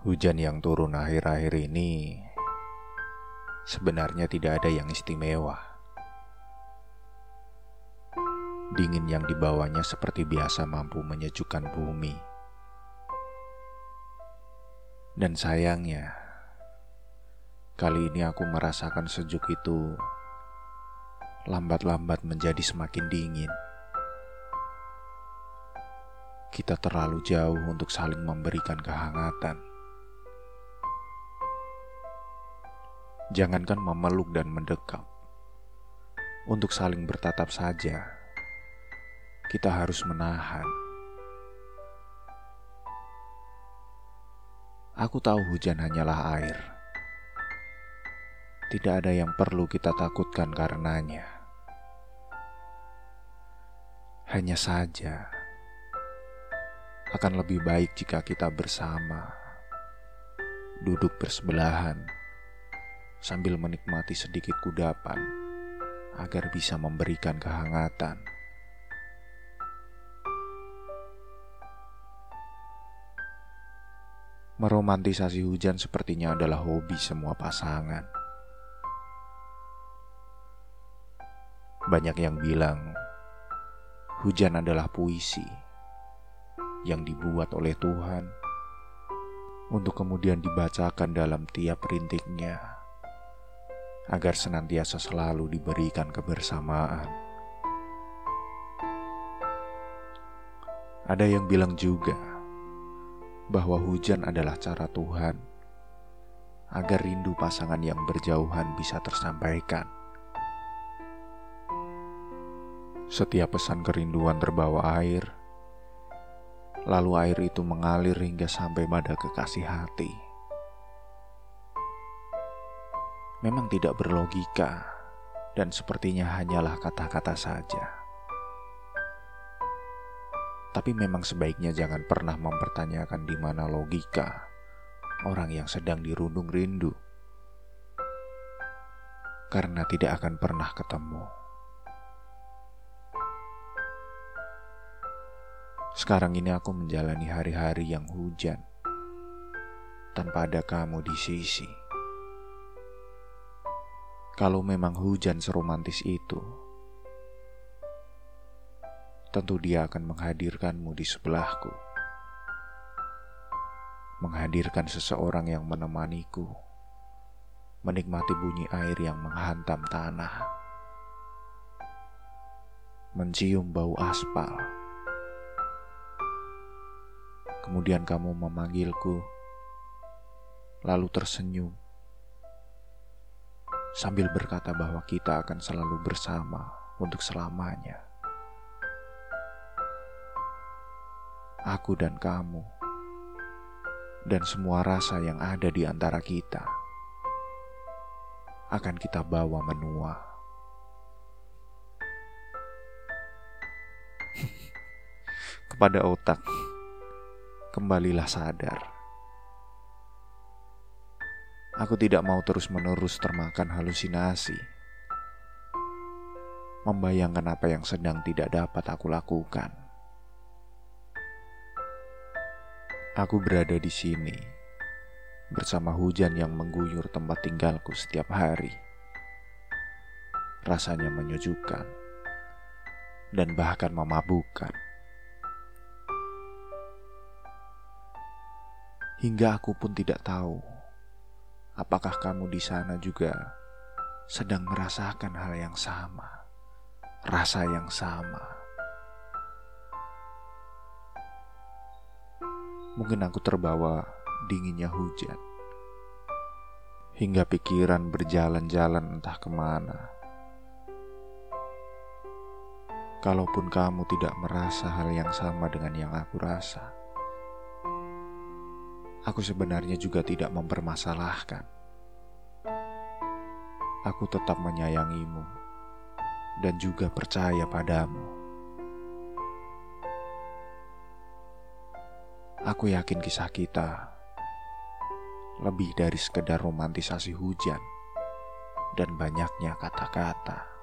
Hujan yang turun akhir-akhir ini sebenarnya tidak ada yang istimewa. Dingin yang dibawanya seperti biasa mampu menyejukkan bumi. Dan sayangnya, kali ini aku merasakan sejuk itu lambat-lambat menjadi semakin dingin. Kita terlalu jauh untuk saling memberikan kehangatan. Jangankan memeluk dan mendekap. Untuk saling bertatap saja, kita harus menahan. Aku tahu hujan hanyalah air. Tidak ada yang perlu kita takutkan karenanya. Hanya saja, akan lebih baik jika kita bersama, duduk bersebelahan sambil menikmati sedikit kudapan agar bisa memberikan kehangatan. Meromantisasi hujan sepertinya adalah hobi semua pasangan. Banyak yang bilang hujan adalah puisi yang dibuat oleh Tuhan untuk kemudian dibacakan dalam tiap rintiknya agar senantiasa selalu diberikan kebersamaan. Ada yang bilang juga bahwa hujan adalah cara Tuhan agar rindu pasangan yang berjauhan bisa tersampaikan. Setiap pesan kerinduan terbawa air, lalu air itu mengalir hingga sampai pada kekasih hati memang tidak berlogika dan sepertinya hanyalah kata-kata saja. Tapi memang sebaiknya jangan pernah mempertanyakan di mana logika orang yang sedang dirundung rindu. Karena tidak akan pernah ketemu. Sekarang ini aku menjalani hari-hari yang hujan tanpa ada kamu di sisi. Kalau memang hujan seromantis itu, tentu dia akan menghadirkanmu di sebelahku. Menghadirkan seseorang yang menemaniku, menikmati bunyi air yang menghantam tanah, mencium bau aspal. Kemudian kamu memanggilku, lalu tersenyum sambil berkata bahwa kita akan selalu bersama untuk selamanya. Aku dan kamu, dan semua rasa yang ada di antara kita akan kita bawa menua. Kepada otak, kembalilah sadar Aku tidak mau terus-menerus termakan halusinasi. Membayangkan apa yang sedang tidak dapat aku lakukan. Aku berada di sini bersama hujan yang mengguyur tempat tinggalku setiap hari. Rasanya menyejukkan dan bahkan memabukkan. Hingga aku pun tidak tahu Apakah kamu di sana juga sedang merasakan hal yang sama, rasa yang sama? Mungkin aku terbawa dinginnya hujan, hingga pikiran berjalan-jalan entah ke mana. Kalaupun kamu tidak merasa hal yang sama dengan yang aku rasa aku sebenarnya juga tidak mempermasalahkan. Aku tetap menyayangimu dan juga percaya padamu. Aku yakin kisah kita lebih dari sekedar romantisasi hujan dan banyaknya kata-kata.